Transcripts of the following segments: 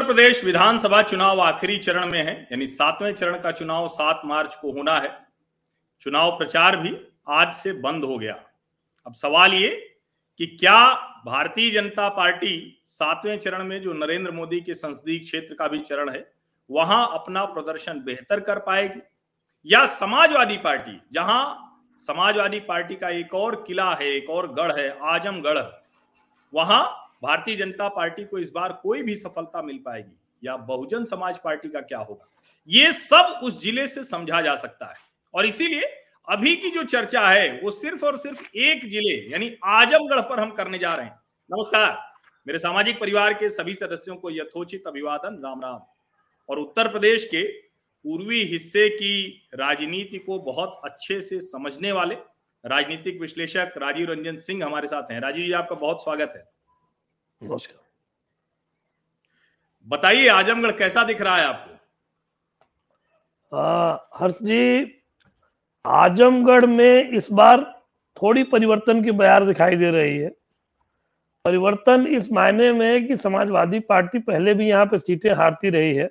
उत्तर प्रदेश विधानसभा चुनाव आखिरी चरण में है, यानी सातवें चरण का चुनाव सात मार्च को होना है। चुनाव प्रचार भी आज से बंद हो गया। अब सवाल ये कि क्या भारतीय जनता पार्टी सातवें चरण में जो नरेंद्र मोदी के संसदीय क्षेत्र का भी चरण है, वहाँ अपना प्रदर्शन बेहतर कर पाएगी? या समाजवादी पार्टी, जहाँ समाजवादी पार्टी का एक और किला है, एक और गढ़ है, आजमगढ़, वहाँ भारतीय जनता पार्टी को इस बार कोई भी सफलता मिल पाएगी, या बहुजन समाज पार्टी का क्या होगा? ये सब उस ज़िले से समझा जा सकता है। और इसीलिए अभी की जो चर्चा है, वो सिर्फ़ और सिर्फ़ एक ज़िले, यानी आजमगढ़ पर हम करने जा रहे हैं। नमस्कार। मेरे सामाजिक परिवार के सभी सदस्यों को यथोचित अभिवादन राम राम और उत्तर प्रदेश के पूर्वी हिस्से की राजनीति को बहुत अच्छे से समझने वाले राजनीतिक विश्लेषक राजीव रंजन सिंह हमारे साथ हैं। राजीव जी, आपका बहुत स्वागत है। नमस्कार। बताइए आजमगढ़ कैसा दिख रहा है आपको? हर्ष जी आजमगढ़ में इस बार थोड़ी परिवर्तन की बयार दिखाई दे रही है। परिवर्तन इस मायने में कि समाजवादी पार्टी पहले भी यहाँ पे सीटें हारती रही है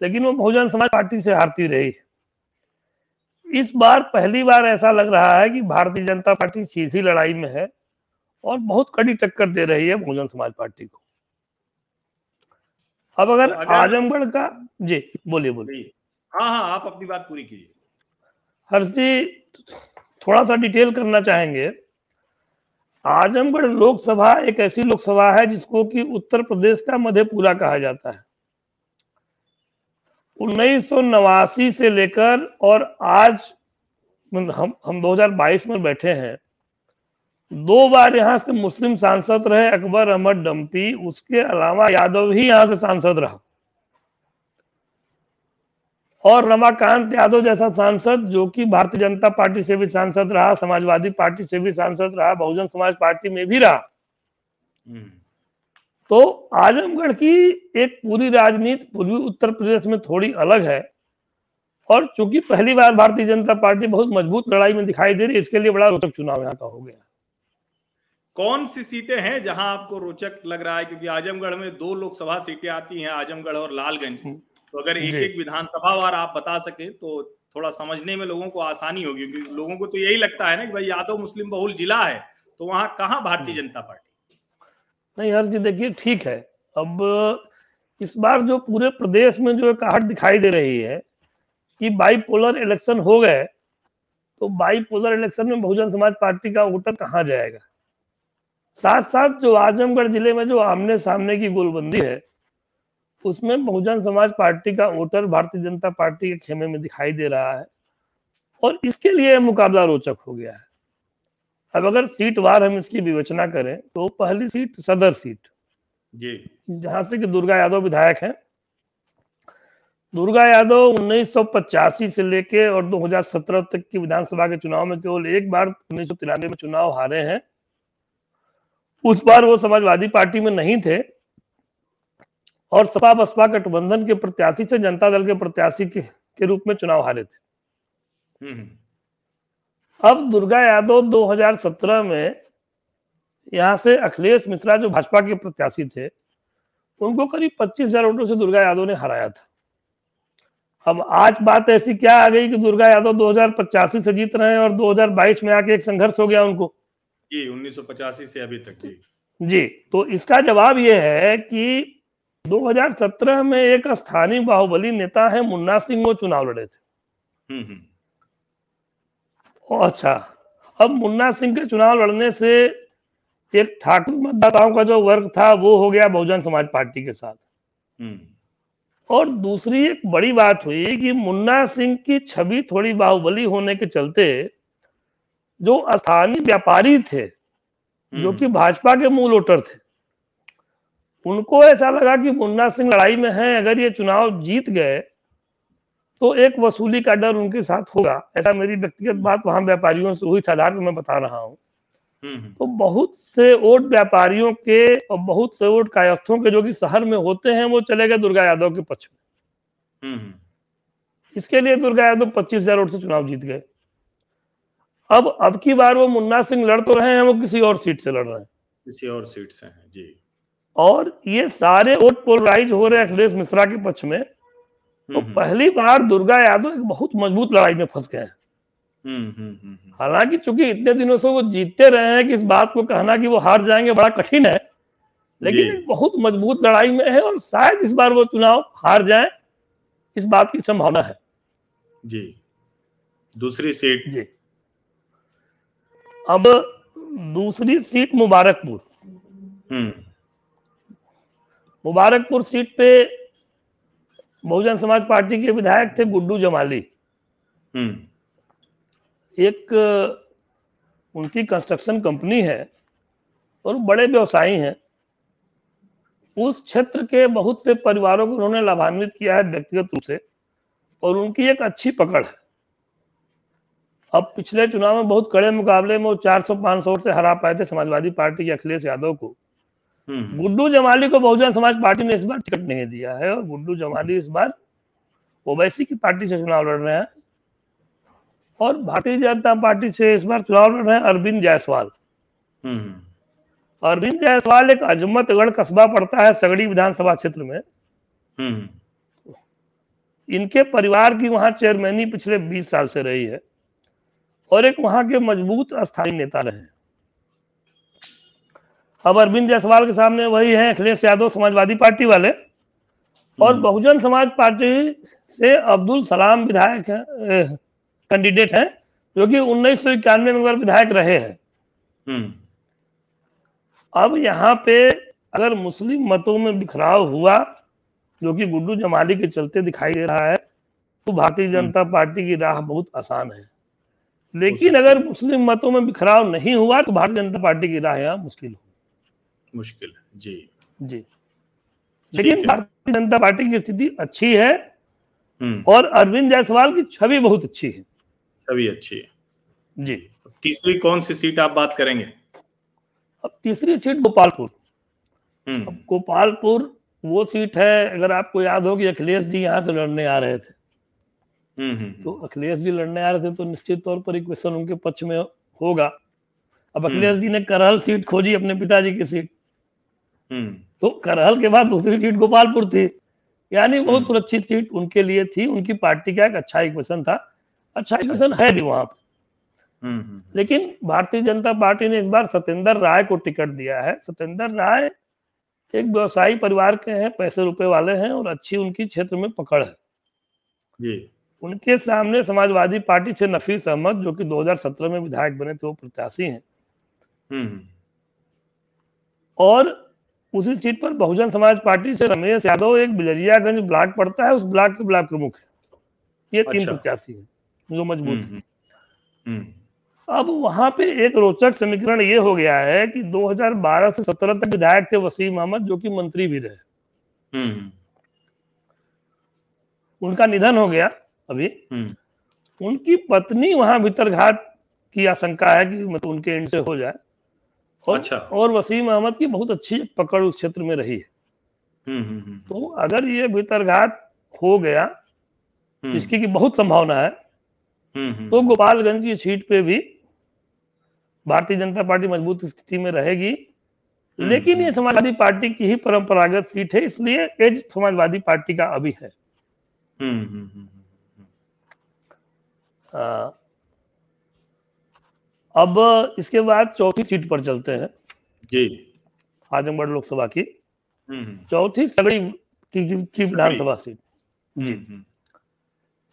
लेकिन वो बहुजन समाज पार्टी से हारती रही है। इस बार पहली बार ऐसा लग रहा है कि भारतीय जनता पार्टी सीधी लड़ाई में है। और बहुत कड़ी टक्कर दे रही है बहुजन समाज पार्टी को। अब अगर, तो अगर आजमगढ़ का जी बोलिए बोलिए। हाँ हाँ आप अपनी बात पूरी कीजिए। हर्ष जी थोड़ा सा डिटेल करना चाहेंगे। आजमगढ़ लोकसभा एक ऐसी लोकसभा है जिसको कि उत्तर प्रदेश का मधेपुरा कहा जाता है। उन्नीस सौ नवासी से लेकर और आज हम हम 2022 में बैठे हैं। दो बार यहाँ से मुस्लिम सांसद रहे अकबर अहमद डम्पी उसके अलावा यादव ही यहाँ से सांसद रहा। और रमाकांत यादव जैसा सांसद जो कि भारतीय जनता पार्टी से भी सांसद रहा समाजवादी पार्टी से भी सांसद रहा बहुजन समाज पार्टी में भी रहा। हम्म। तो आजमगढ़ की एक पूरी राजनीति पूर्वी उत्तर प्रदेश में थोड़ी अलग है। और चूँकि पहली बार भारतीय जनता पार्टी बहुत मज़बूत लड़ाई में दिखाई दे रही है इसके लिए बड़ा रोचक चुनाव यहाँ का हो गया। कौन सी सीटें हैं जहाँ आपको रोचक लग रहा है? क्योंकि आजमगढ़ में दो लोकसभा सीटें आती हैं आजमगढ़ और लालगंज। हम्म। तो अगर एक एक विधानसभा वार आप बता सके तो थोड़ा समझने में लोगों को आसानी होगी क्योंकि लोगों को तो यही लगता है ना कि भाई यादव मुस्लिम बहुल जिला है तो वहाँ कहाँ भारतीय हम्म। जनता पार्टी? नहीं हर जी देखिए ठीक है। अब इस बार जो पूरे प्रदेश में जो कहट दिखाई दे रही है कि बाईपोलर इलेक्शन हो गए तो बाईपोलर इलेक्शन में बहुजन समाज पार्टी का वोटर कहाँ जाएगा? साथ साथ जो आजमगढ़ ज़िले में जो आमने सामने की गोलबंदी है उसमें बहुजन समाज पार्टी का वोटर भारतीय जनता पार्टी के खेमे में दिखाई दे रहा है और इसके लिए मुकाबला रोचक हो गया है। अब अगर सीट वार हम इसकी विवेचना करें तो पहली सीट सदर सीट। जी। जहाँ से कि दुर्गा यादव विधायक हैं। दुर्गा यादव उन्नीस सौ पचासी से लेके और 2017 तक की विधानसभा के चुनाव में केवल एक बार उन्नीस सौ तिरानवे में चुनाव हारे हैं। उस बार वो समाजवादी पार्टी में नहीं थे और सपा बसपा गठबंधन के प्रत्याशी से जनता दल के प्रत्याशी के, के रूप में चुनाव हारे थे। हम्म। अब दुर्गा यादव 2017 में यहाँ से अखिलेश मिश्रा जो भाजपा के प्रत्याशी थे उनको करीब पच्चीस हज़ार वोटों से दुर्गा यादव ने हराया था। अब आज बात ऐसी क्या आ गई कि दुर्गा यादव दो से जीत रहे हैं और 2022 में आके एक संघर्ष हो गया उनको। जी उन्नीस से अभी तक जी जी तो इसका जवाब ये है कि 2017 में एक स्थानीय बाहुबली नेता है मुन्ना सिंह वो चुनाव लड़े थे हम्म, हम्म। अच्छा अब मुन्ना सिंह के चुनाव लड़ने से एक ठाकुर मतदाताओं का जो वर्ग था वो हो गया बहुजन समाज पार्टी के साथ हम्म। और दूसरी एक बड़ी बात हुई कि मुन्ना सिंह की छवि थोड़ी बाहुबली होने के चलते जो स्थानीय व्यापारी थे जो हम्म। कि भाजपा के मूल वोटर थे उनको ऐसा लगा कि मुन्ना सिंह लड़ाई में है अगर ये चुनाव जीत गए तो एक वसूली का डर उनके साथ होगा। ऐसा मेरी व्यक्तिगत बात वहाँ व्यापारियों से हुई साधारण मैं बता रहा हूँ। हम्म, हम्म। तो बहुत से वोट व्यापारियों के और बहुत से वोट कायस्थों के जो कि शहर में होते हैं वो चले गए दुर्गा यादव के पक्ष में। इसके लिए दुर्गा यादव पच्चीस हज़ार वोट से चुनाव जीत गए। अब अब की बार वो मुन्ना सिंह लड़ तो रहे हैं वो किसी और सीट से लड़ रहे हैं। किसी और सीट से हैं जी। और ये सारे वोट पोलराइज हो रहे हैं अखिलेश मिश्रा के पक्ष में। तो पहली बार दुर्गा यादव एक बहुत मज़बूत लड़ाई में फंस गए हैं। हालाँकि चूँकि इतने दिनों से वो जीतते रहे हैं कि इस बात को कहना कि वो हार जाएँगे बड़ा कठिन है लेकिन बहुत मज़बूत लड़ाई में है और शायद इस बार वो चुनाव हार जाए इस बात की संभावना है। जी। दूसरी सीट जी। अब दूसरी सीट मुबारकपुर हम्म। मुबारकपुर सीट पे बहुजन समाज पार्टी के विधायक थे गुड्डू जमाली हम्म। एक उनकी कंस्ट्रक्शन कंपनी है और बड़े व्यवसायी हैं उस क्षेत्र के बहुत से परिवारों को उन्होंने लाभान्वित किया है व्यक्तिगत रूप से और उनकी एक अच्छी पकड़ है अब पिछले चुनाव में बहुत कड़े मुकाबले में वो 400-500 से हरा पाए थे समाजवादी पार्टी के अखिलेश यादव को हम्म। गुड्डू जमाली को बहुजन समाज पार्टी ने इस बार टिकट नहीं दिया है और गुड्डू जमाली इस बार ओवैसी की पार्टी से चुनाव लड़ रहे हैं और भारतीय जनता पार्टी से इस बार चुनाव लड़ रहे हैं अरविंद जायसवाल हम्म। अरविंद जायसवाल एक अजमतगढ़ कस्बा पड़ता है सगड़ी विधानसभा क्षेत्र में हम्म। इनके परिवार की वहाँ चेयरमैनी पिछले 20 साल से रही है और एक वहाँ के मज़बूत स्थानीय नेता रहे अब अरविंद जायसवाल के सामने वही है अखिलेश यादव समाजवादी पार्टी वाले और हम्म। बहुजन समाज पार्टी से अब्दुल सलाम विधायक कैंडिडेट हैं जो कि उन्नीस सौ इक्यानवे में विधायक रहे हैं हम्म। अब यहाँ पे अगर मुस्लिम मतों में बिखराव हुआ जो कि गुड्डू जमाली के चलते दिखाई दे रहा है तो भारतीय हम्म। जनता पार्टी की राह बहुत आसान है लेकिन अगर मुस्लिम मतों में बिखराव नहीं हुआ तो भारतीय जनता पार्टी की राह यहाँ मुश्किल हो मुश्किल जी। जी। लेकिन भारतीय जनता पार्टी की स्थिति अच्छी है हम्म। और अरविंद जायसवाल की छवि बहुत अच्छी है। छवि अच्छी है। जी। तीसरी कौन सी सीट आप बात करेंगे? अब तीसरी सीट गोपालपुर। हम्म। अब गोपालपुर वो सीट है अगर आपको याद हो कि अखिलेश जी यहाँ से लड़ने आ रहे थे। तो अखिलेश जी लड़ने आ रहे थे तो निश्चित तौर पर इक्वेशन उनके पक्ष में होगा। अब अखिलेश जी ने करहल सीट खोजी अपने पिताजी की सीट। तो करहल के बाद दूसरी सीट गोपालपुर थी। यानी बहुत सुरक्षित सीट उनके लिए थी। उनकी पार्टी का एक अच्छा इक्वेशन था। अच्छा इक्वेशन है भी वहाँ पर। हम्म, हम्म, हम्म। लेकिन भारतीय जनता पार्टी ने इस बार सत्येंद्र राय को टिकट दिया है। सत्येंद्र राय एक व्यवसायी परिवार के हैं पैसे रुपए वाले हैं और अच्छी उनकी क्षेत्र में पकड़ है। उनके सामने समाजवादी पार्टी से नफीस अहमद जो कि 2017 में विधायक बने थे वो प्रत्याशी हैं। और उसी सीट पर बहुजन समाज पार्टी से रमेश यादव एक बिलरियागंज ब्लॉक पड़ता है उस ब्लॉक के ब्लॉक प्रमुख है। ये तीन अच्छा। प्रत्याशी हैं जो मज़बूत है। अब वहाँ पे एक रोचक समीकरण ये हो गया है कि 2012 से 17 तक विधायक थे वसीम अहमद जो कि मंत्री भी रहे। हम्म। उनका निधन हो गया। अभी। हम्म। उनकी पत्नी वहाँ भीतरघात की आशंका है कि मतलब उनके एंड से हो जाए। और अच्छा। और वसीम अहमद की बहुत अच्छी पकड़ उस क्षेत्र में रही है। हम्म, तो अगर ये भीतरघात हो गया जिसकी की बहुत संभावना है। तो गोपालगंज की सीट पे भी भारतीय जनता पार्टी मज़बूत स्थिति में रहेगी। हम्म, लेकिन ये हम्म। समाजवादी पार्टी की ही परंपरागत सीट है इसलिए एज समाजवादी पार्टी का अभी है। हम्म, अब इसके बाद चौथी सीट पर चलते हैं। जी। आजमगढ़ लोकसभा की। चौथी सगड़ी की, की की विधानसभा सीट। जी।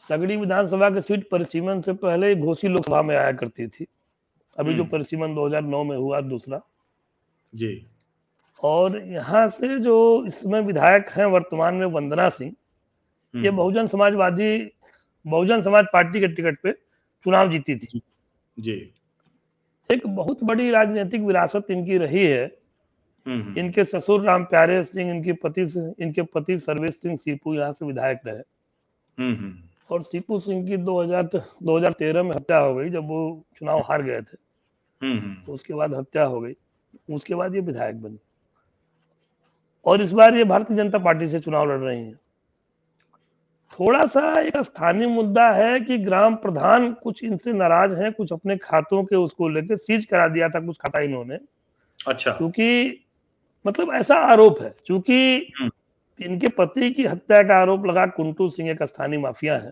सगड़ी विधानसभा की सीट परिसीमन से पहले घोसी लोकसभा में आया करती थी। अभी जो हम्म। परिसीमन 2009 में हुआ दूसरा। जी। और यहाँ से जो इसमें विधायक हैं वर्तमान में वंदना सिंह ये हम्म। बहुजन समाजवादी बहुजन समाज पार्टी के टिकट पे चुनाव जीती थी। जी एक बहुत बड़ी राजनीतिक विरासत इनकी रही है। हम्म, इनके ससुर राम प्यारे सिंह इनके पति इनके पति सर्वेश सिंह सीपू यहाँ से विधायक रहे। और सीपू सिंह की 2000 2013 में हत्या हो गई जब वो चुनाव हार गए थे। हम्म, हम्म। तो उसके बाद हत्या हो गई। उसके बाद ये विधायक बनी। और इस बार ये भारतीय जनता पार्टी से चुनाव लड़ रही हैं। थोड़ा सा एक स्थानीय मुद्दा है कि ग्राम प्रधान कुछ इनसे नाराज़ हैं कुछ अपने खातों के उसको लेकर सीज करा दिया था कुछ खाता इन्होंने। अच्छा। क्योंकि मतलब ऐसा आरोप है क्योंकि हम्म। इनके पति की हत्या का आरोप लगा कुंटू सिंह एक स्थानीय माफिया है।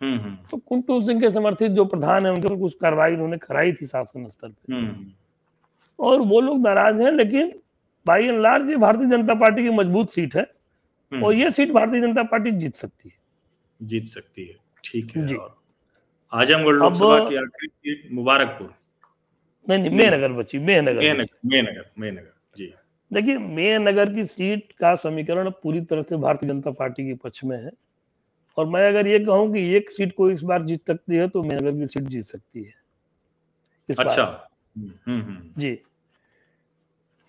हम्म, हम्म। तो कुंटू सिंह के समर्थित जो प्रधान है उनके ऊपर कुछ कार्रवाई उन्होंने कराई थी शासन स्तर पर और वो लोग नाराज़ हैं लेकिन बाई एंड लार्ज ये भारतीय जनता पार्टी की मज़बूत सीट है। और ये सीट भारतीय जनता पार्टी जीत सकती है। जीत सकती है। ठीक है जी। आजमगढ़ लोकसभा की आखिरी सीट मुबारकपुर। नहीं नहीं मेनगर बची मेनगर मेनगर मेनगर जी। देखिए मेनगर की सीट का समीकरण पूरी तरह से भारतीय जनता पार्टी के पक्ष में है। और मैं अगर ये कहूँ कि एक सीट को इस बार जीत सकती है तो मेनगर की सीट जीत सकती है। अच्छा। हम्म, हम्म, हम्म। जी।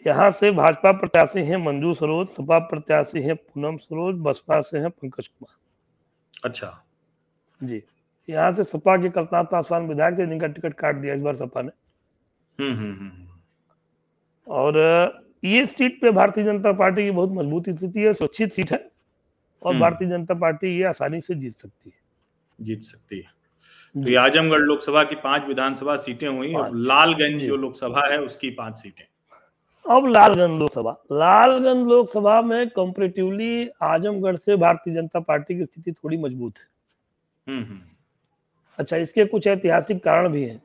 यहाँ से भाजपा प्रत्याशी हैं मंजू सरोज सपा प्रत्याशी हैं पूनम सरोज बसपा से हैं पंकज कुमार। अच्छा। जी। यहाँ से सपा के कल्पना पासवान विधायक थे जिनका टिकट काट दिया इस बार सपा ने। हम्म, हम्म, हम्म, और ये सीट पे भारतीय जनता पार्टी की बहुत मज़बूत स्थिति है सुरक्षित सीट है और भारतीय जनता पार्टी ये आसानी से जीत सकती है। जीत सकती है। तो आजमगढ़ लोकसभा की पाँच विधानसभा सीटें हुई और लालगंज जो लोकसभा है उसकी पाँच सीटें। अब लालगंज लोकसभा। लालगंज लोकसभा में कंपेरेटिवली आजमगढ़ से भारतीय जनता पार्टी की स्थिति थोड़ी मज़बूत है। अच्छा इसके कुछ ऐतिहासिक कारण भी हैं।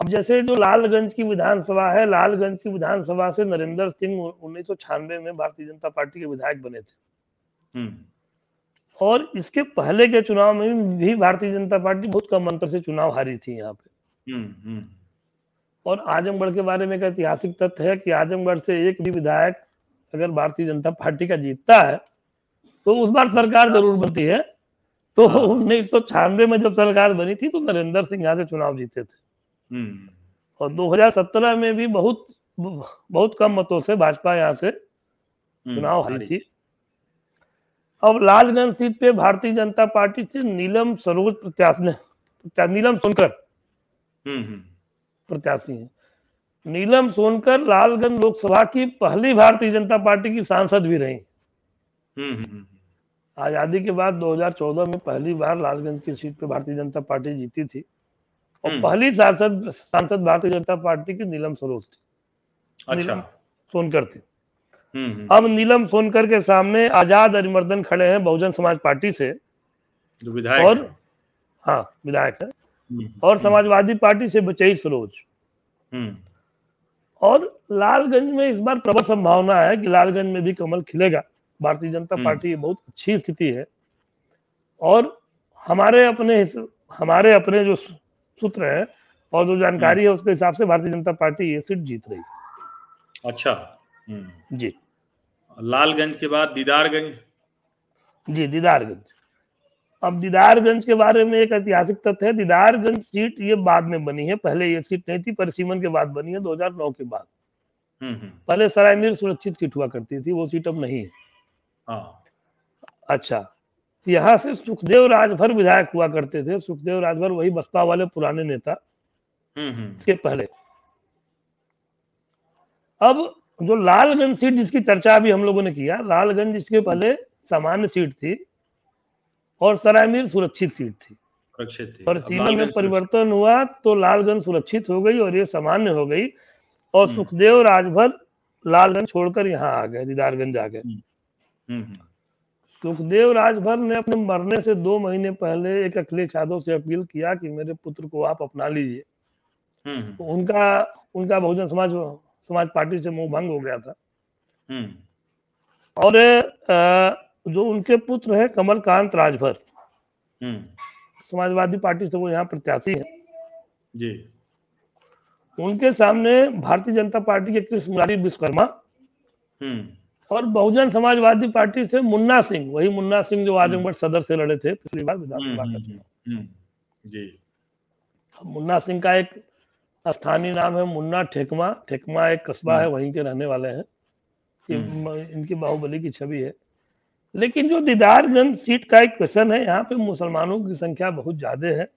अब जैसे जो लालगंज की विधानसभा है लालगंज की विधानसभा से नरेंद्र सिंह उन्नीस सौ छियानवे में भारतीय जनता पार्टी के विधायक बने थे। हम्म। और इसके पहले के चुनाव में भी भारतीय जनता पार्टी बहुत कम अंतर से चुनाव हारी थी यहाँ पे। हम्म, हम्म। और आजमगढ़ के बारे में एक ऐतिहासिक तथ्य है कि आजमगढ़ से एक भी विधायक अगर भारतीय जनता पार्टी का जीतता है तो उस बार सरकार ज़रूर बनती है। तो हाँ। उन्नीस में जब सरकार बनी थी तो नरेंद्र सिंह यहाँ से चुनाव जीते थे। हम्म। और 2017 में भी बहुत बहुत कम मतों से भाजपा यहाँ से हम्म, चुनाव हारी थी। अब लालगंज सीट पे भारतीय जनता पार्टी से नीलम सरोज प्रत्याशी ने नीलम सोनकर। हम्म, प्रत्याशी है। नीलम सोनकर लालगंज लोकसभा की पहली भारतीय जनता पार्टी की सांसद भी रही। आज़ादी के बाद 2014 में पहली बार लालगंज की सीट पर भारतीय जनता पार्टी जीती थी और हम्म। पहली सांसद सांसद भारतीय जनता पार्टी की नीलम सरोज थी। अच्छा। सोनकर थी। हम्म, हम्म। अब नीलम सोनकर के सामने आज़ाद अरिमर्दन खड़े हैं बहुजन समाज पार्टी से विधायक और हाँ विधायक है। और समाजवादी पार्टी से बचई सरोज और लालगंज में इस बार प्रबल संभावना है कि लालगंज में भी कमल खिलेगा। भारतीय जनता पार्टी की बहुत अच्छी स्थिति है। और हमारे अपने हमारे अपने जो सूत्र है और जो जानकारी है उसके हिसाब से भारतीय जनता पार्टी ये सीट जीत रही अच्छा। हम्म। जी। लालगंज के बाद दीदारगंज? जी दीदारगंज। अब दीदारगंज के बारे में एक ऐतिहासिक तथ्य है। दीदारगंज सीट ये बाद में बनी है। पहले ये सीट नहीं थी परिसीमन के बाद बनी है 2009 के बाद। हम्म, हम्म। पहले सरायमीर सुरक्षित सीट हुआ करती थी वो सीट अब नहीं है। हाँ। अच्छा यहाँ से सुखदेव राजभर विधायक हुआ करते थे। सुखदेव राजभर वही बसपा वाले पुराने नेता हम्म, हम्म। इसके पहले। अब जो लालगंज सीट जिसकी चर्चा अभी हम लोगों ने किया लालगंज इसके पहले सामान्य सीट थी। और सरायमीर सुरक्षित सीट थी। और सीमा में परिवर्तन हुआ तो लालगंज सुरक्षित हो गई और ये सामान्य हो गई और हम्म। सुखदेव राजभर लालगंज छोड़कर यहाँ आ गए दीदारगंज आ गए। सुखदेव राजभर ने अपने मरने से दो महीने पहले एक अखिलेश यादव से अपील किया कि मेरे पुत्र को आप अपना लीजिए। हम्म, हम्म। तो उनका उनका बहुजन समाज समाज पार्टी से मुँह भंग हो गया था। हम्म। और जो उनके पुत्र है कमलकांत राजभर। समाजवादी पार्टी से वो यहाँ प्रत्याशी है। जी। उनके सामने भारतीय जनता पार्टी के कृष्ण मुरारी विश्वकर्मा और बहुजन समाजवादी पार्टी से मुन्ना सिंह। वही मुन्ना सिंह जो आजमगढ़ सदर से लड़े थे पिछली बार विधानसभा का हम्म, चुनाव। हम्म, जी। मुन्ना सिंह का एक स्थानीय नाम है मुन्ना ठेकमा। ठेकमा एक कस्बा है हम्म। वहीं के रहने वाले हैं। इनकी बाहुबली की छवि है। लेकिन जो दीदारगंज सीट का एक क्वेश्चन है यहाँ पे मुसलमानों की संख्या बहुत ज़्यादा है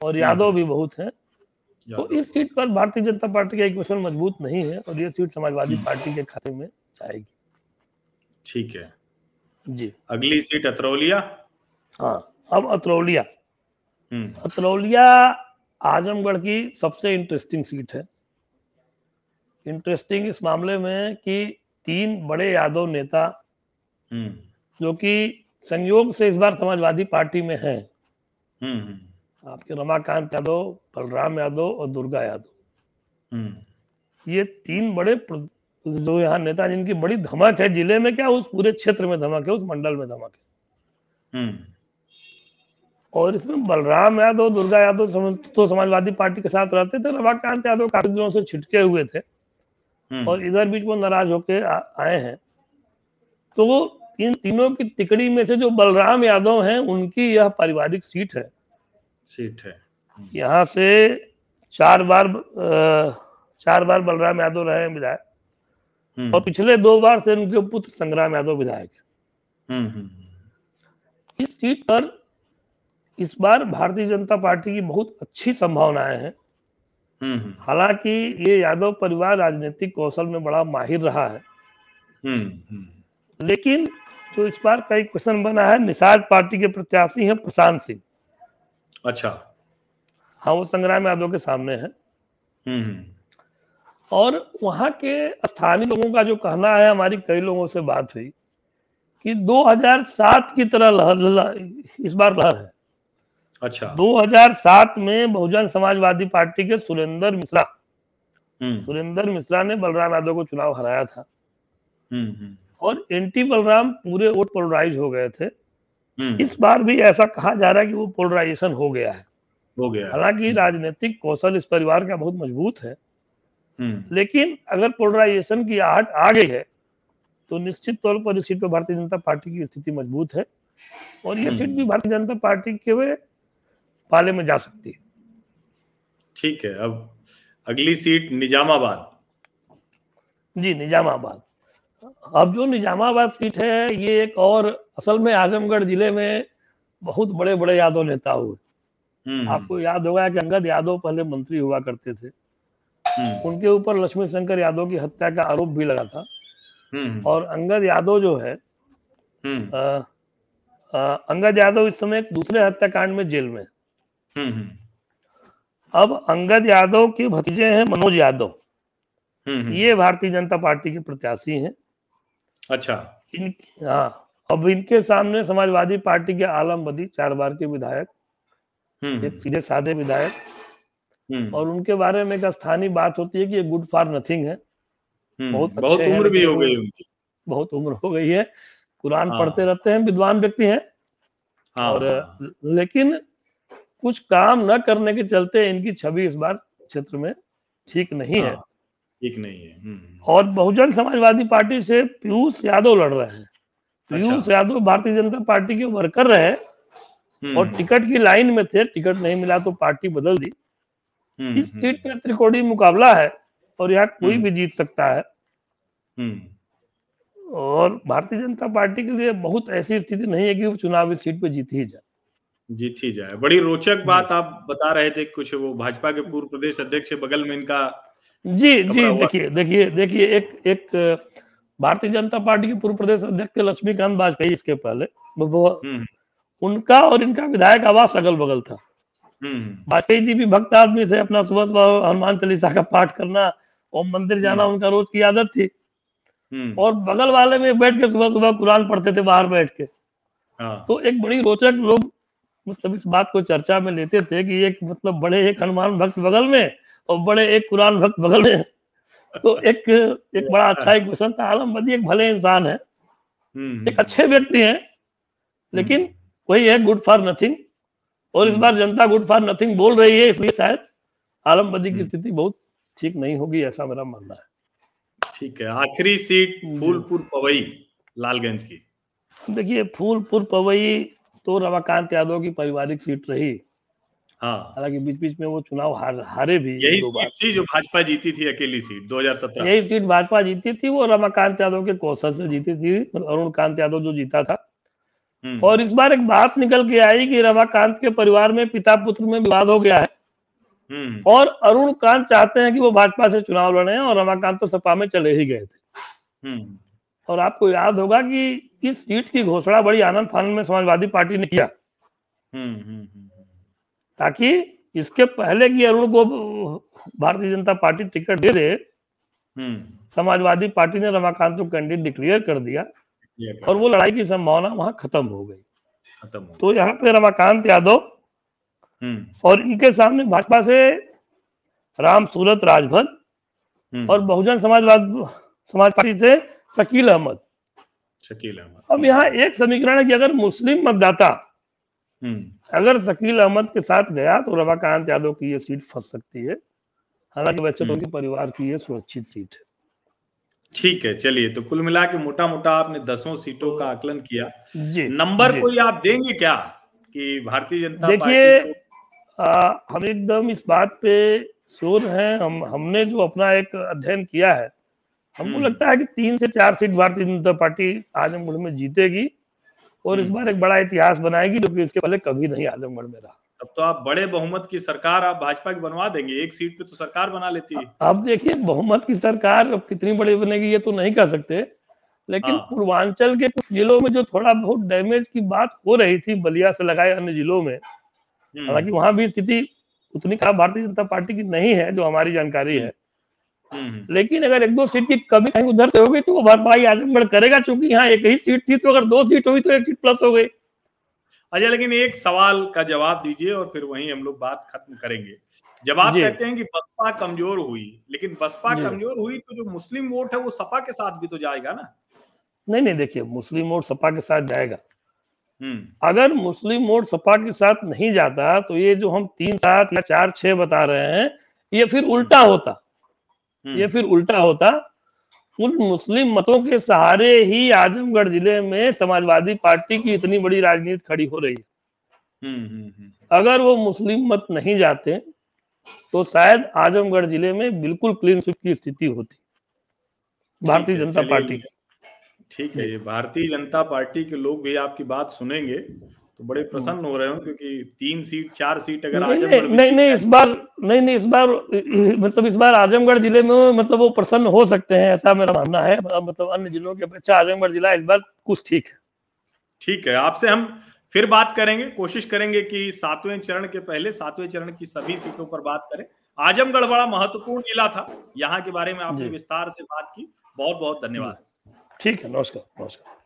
और यादव भी बहुत है। तो इस सीट पर भारतीय जनता पार्टी का एक क्वेश्चन मज़बूत नहीं है और ये सीट समाजवादी पार्टी के खाते में जाएगी। ठीक है। जी। अगली सीट अतरौलिया। हाँ अब अतरौलिया। हम्म। अतरौलिया आजमगढ़ की सबसे इंटरेस्टिंग सीट है। इंटरेस्टिंग इस मामले में कि तीन बड़े यादव नेता हम्म। जो कि संयोग से इस बार समाजवादी पार्टी में हैं। हम्म, हम्म। आपके रमाकांत यादव बलराम यादव और दुर्गा यादव। ये तीन बड़े जो यहाँ नेता जिनकी बड़ी धमक है ज़िले में क्या उस पूरे क्षेत्र में धमक है उस मंडल में धमक है? और इसमें बलराम यादव दुर्गा यादव तो समाजवादी पार्टी के साथ रहते थे रमाकांत यादव काफ़ी दिनों से छिटके हुए थे। हम्म। और इधर बीच वो नाराज़ होके आए हैं। तो वो इन तीनों की तिकड़ी में से जो बलराम यादव हैं उनकी यह पारिवारिक सीट है। सीट है। हम्म। यहाँ से चार बार चार बार बलराम यादव रहे विधायक। हम्म। और पिछले दो बार से उनके पुत्र संग्राम यादव विधायक इस सीट पर इस बार भारतीय जनता पार्टी की बहुत अच्छी संभावनाएँ हैं। हम्म, हम्म। हालाँकि ये यादव परिवार राजनीतिक कौशल में बड़ा माहिर रहा है। हम्म, लेकिन जो इस बार कई क्वेश्चन बना है। निषाद पार्टी के प्रत्याशी हैं प्रशांत सिंह। अच्छा। हाँ वो संग्राम यादव के सामने है। और वहाँ के स्थानीय लोगों का जो कहना है हमारी कई लोगों से बात हुई कि 2007 की तरह लहर इस बार लहर है। अच्छा। 2007 में बहुजन समाजवादी पार्टी के सुरेंद्र मिश्रा हम्म। सुरेंद्र मिश्रा ने बलराम यादव को चुनाव हराया था। हम्म, हम्म। और एंटी बलराम पूरे वोट पोलराइज हो गए थे। इस बार भी ऐसा कहा जा रहा है कि वो पोलराइजेशन हो गया है। हो गया हालाँकि राजनीतिक कौशल इस परिवार का बहुत मज़बूत है। लेकिन अगर पोलराइजेशन की आहट आ गई है तो निश्चित तौर पर इस सीट पर भारतीय जनता पार्टी की स्थिति मज़बूत है। और ये सीट भी भारतीय जनता पार्टी के वे पाले में जा सकती है। ठीक है अब अगली सीट निजामाबाद। जी निजामाबाद। अब जो निजामाबाद सीट है ये एक और असल में आजमगढ़ ज़िले में बहुत बड़े बड़े यादव नेता हुए हम्म। आपको याद होगा कि अंगद यादव पहले मंत्री हुआ करते थे हम्म। उनके ऊपर लक्ष्मी शंकर यादव की हत्या का आरोप भी लगा था हम्म। और अंगद यादव जो है आ, आ, अंगद यादव इस समय एक दूसरे हत्याकांड में जेल में। अब अंगद यादव के भतीजे हैं मनोज यादव ये भारतीय जनता पार्टी के प्रत्याशी हैं अच्छा। इन हाँ अब इनके सामने समाजवादी पार्टी के आलम बदी चार बार के विधायक एक सीधे साधे विधायक। और उनके बारे में एक स्थानीय बात होती है कि ये गुड फॉर नथिंग है। बहुत बहुत उम्र भी हो गई उनकी। बहुत उम्र हो गई है। कुरान हाँ। पढ़ते रहते हैं विद्वान व्यक्ति हैं। हाँ, और। लेकिन कुछ काम न करने के चलते इनकी छवि इस बार क्षेत्र में ठीक नहीं है। हाँ, ठीक नहीं है। हम्म। और बहुजन समाजवादी पार्टी से पीयूष यादव लड़ रहे हैं। पीयूष अच्छा। यादव भारतीय जनता पार्टी के वर्कर रहे और हम्म। टिकट की लाइन में थे टिकट नहीं मिला तो पार्टी बदल दी। हम्म, इस सीट पे त्रिकोणी मुकाबला है और यहाँ कोई भी जीत सकता है। और भारतीय जनता पार्टी के लिए बहुत ऐसी स्थिति नहीं है कि वो चुनाव इस सीट पे जीत ही जाए। जीत ही जाए। बड़ी रोचक बात आप बता रहे थे कुछ वो भाजपा के पूर्व प्रदेश अध्यक्ष बगल में इनका जी जी देखिए देखिए देखिए एक एक भारतीय जनता पार्टी के पूर्व प्रदेश अध्यक्ष लक्ष्मीकांत वाजपेयी इसके पहले वो हम्म। उनका और इनका विधायक आवास अगल बगल था हम्म। वाजपेयी जी भी भक्त आदमी थे अपना सुबह सुबह हनुमान चालीसा का पाठ करना और मंदिर जाना हम्म। उनका रोज की आदत थी और बगल वाले में बैठ के सुबह सुबह कुरान पढ़ते थे बाहर बैठ के हाँ। तो एक बड़ी रोचक लोग मतलब इस बात को चर्चा में लेते थे कि एक मतलब बड़े एक हनुमान भक्त बगल में और बड़े एक कुरान भक्त बगल में। तो एक एक बड़ा अच्छा एक क्वेश्चन था आलम बदी एक भले इंसान है। हम्म, एक अच्छे व्यक्ति हैं लेकिन हम्म। वही है गुड फॉर नथिंग और इस हम्म। बार जनता गुड फॉर नथिंग बोल रही है इसलिए शायद आलम बदी की स्थिति बहुत ठीक नहीं होगी ऐसा मेरा मानना है। ठीक है आखिरी सीट फूलपुर पवई लालगंज की। देखिए फूलपुर पवई तो रमाकांत यादव की पारिवारिक सीट रही। हाँ। हालाँकि बीच बीच में वो चुनाव हार हारे भी यही सीट थी जो भाजपा जीती थी अकेली सीट 2017 यही सीट भाजपा जीती थी वो रमाकांत यादव के कौशल से जीती थी अरुण कांत यादव जो जीता था। हम्म। और इस बार एक बात निकल के आई कि रमाकांत के परिवार में पिता पुत्र में विवाद हो गया है। हम्म। और अरुण कांत चाहते हैं कि वो भाजपा से चुनाव लड़े और रमाकांत तो सपा में चले ही गए थे। हम्म। और आपको याद होगा कि इस सीट की घोषणा बड़ी आनंद फानंद में समाजवादी पार्टी ने किया हम्म, हम्म, हम्म, ताकि इसके पहले की अरुण को भारतीय जनता पार्टी टिकट दे दे। समाजवादी पार्टी ने रमाकांत को कैंडिडेट डिक्लेयर कर दिया और वो लड़ाई की संभावना वहाँ खत्म हो गई खत्म तो यहाँ पे रमाकांत यादव। और इनके सामने भाजपा से राम सूरत राजभर। और बहुजन समाजवाद समाज पार्टी से शकील अहमद। शकील अहमद। अब यहाँ एक समीकरण है कि अगर मुस्लिम मतदाता अगर शकील अहमद के साथ गया तो रमाकांत यादव की ये सीट फंस सकती है। हालाँकि वैसे तो उनके परिवार की ये सुरक्षित सीट है। ठीक है चलिए तो कुल मिला के मोटा मोटा आपने दसों सीटों का आकलन किया। जी। नंबर कोई आप देंगे क्या कि भारतीय जनता देखिए हम एकदम इस बात पे श्योर हैं। हम हमने जो अपना एक अध्ययन किया है हमको हम्म। लगता है कि तीन से चार सीट भारतीय जनता पार्टी आजमगढ़ में जीतेगी और इस हम्म। बार एक बड़ा इतिहास बनाएगी जो कि इसके पहले कभी नहीं आजमगढ़ में रहा अब तो आप बड़े बहुमत की सरकार आप भाजपा की बनवा देंगे एक सीट पे तो सरकार बना लेती है अब देखिए बहुमत की सरकार अब कितनी बड़ी बनेगी ये तो नहीं कह सकते लेकिन हाँ। पूर्वांचल के कुछ जिलों में जो थोड़ा बहुत डैमेज की बात हो रही थी बलिया से लगाए अन्य जिलों में हम्म। हालाँकि वहाँ भी स्थिति उतनी खराब भारतीय जनता पार्टी की नहीं है जो हमारी जानकारी है। लेकिन अगर एक दो सीट की कमी कहीं उधर से होगी तो वो भाई आजमगढ़ करेगा चूँकि यहाँ एक ही सीट थी तो अगर दो सीट हुई तो एक सीट प्लस हो गई। अजय लेकिन एक सवाल का जवाब दीजिए और फिर वहीं हम लोग बात खत्म करेंगे। जब आप कहते हैं कि बसपा कमज़ोर हुई लेकिन बसपा कमज़ोर हुई तो जो मुस्लिम वोट है वो सपा के साथ भी तो जाएगा ना? नहीं नहीं देखिए मुस्लिम वोट सपा के साथ जाएगा। हम्म। अगर मुस्लिम वोट सपा के साथ नहीं जाता तो ये जो हम तीन सात या चार छह बता रहे हैं ये फिर उल्टा होता। ये हम्म। फिर उल्टा होता। उन मुस्लिम मतों के सहारे ही आजमगढ़ ज़िले में समाजवादी पार्टी की इतनी बड़ी राजनीति खड़ी हो रही है। हम्म, हम्म, अगर वो मुस्लिम मत नहीं जाते तो शायद आजमगढ़ ज़िले में बिल्कुल क्लीन स्वीप की स्थिति होती। भारतीय जनता पार्टी। ठीक है ये भारतीय जनता पार्टी के लोग भी आपकी बात सुनेंगे। तो बड़े हम्म। प्रसन्न हो रहे हो क्योंकि तीन सीट चार सीट अगर नहीं नहीं, नहीं नहीं इस बार नहीं नहीं इस बार मतलब इस बार आजमगढ़ ज़िले में मतलब वो प्रसन्न हो सकते हैं ऐसा मेरा मानना है। मतलब अन्य जिलों के अपेक्षा आजमगढ़ जिला इस बार कुछ ठीक है। ठीक है आपसे हम फिर बात करेंगे कोशिश करेंगे कि सातवें चरण के पहले सातवें चरण की सभी सीटों पर बात करें। आजमगढ़ बड़ा महत्वपूर्ण जिला था यहाँ के बारे में आपने विस्तार से बात की। बहुत बहुत धन्यवाद ठीक है नमस्कार नमस्कार।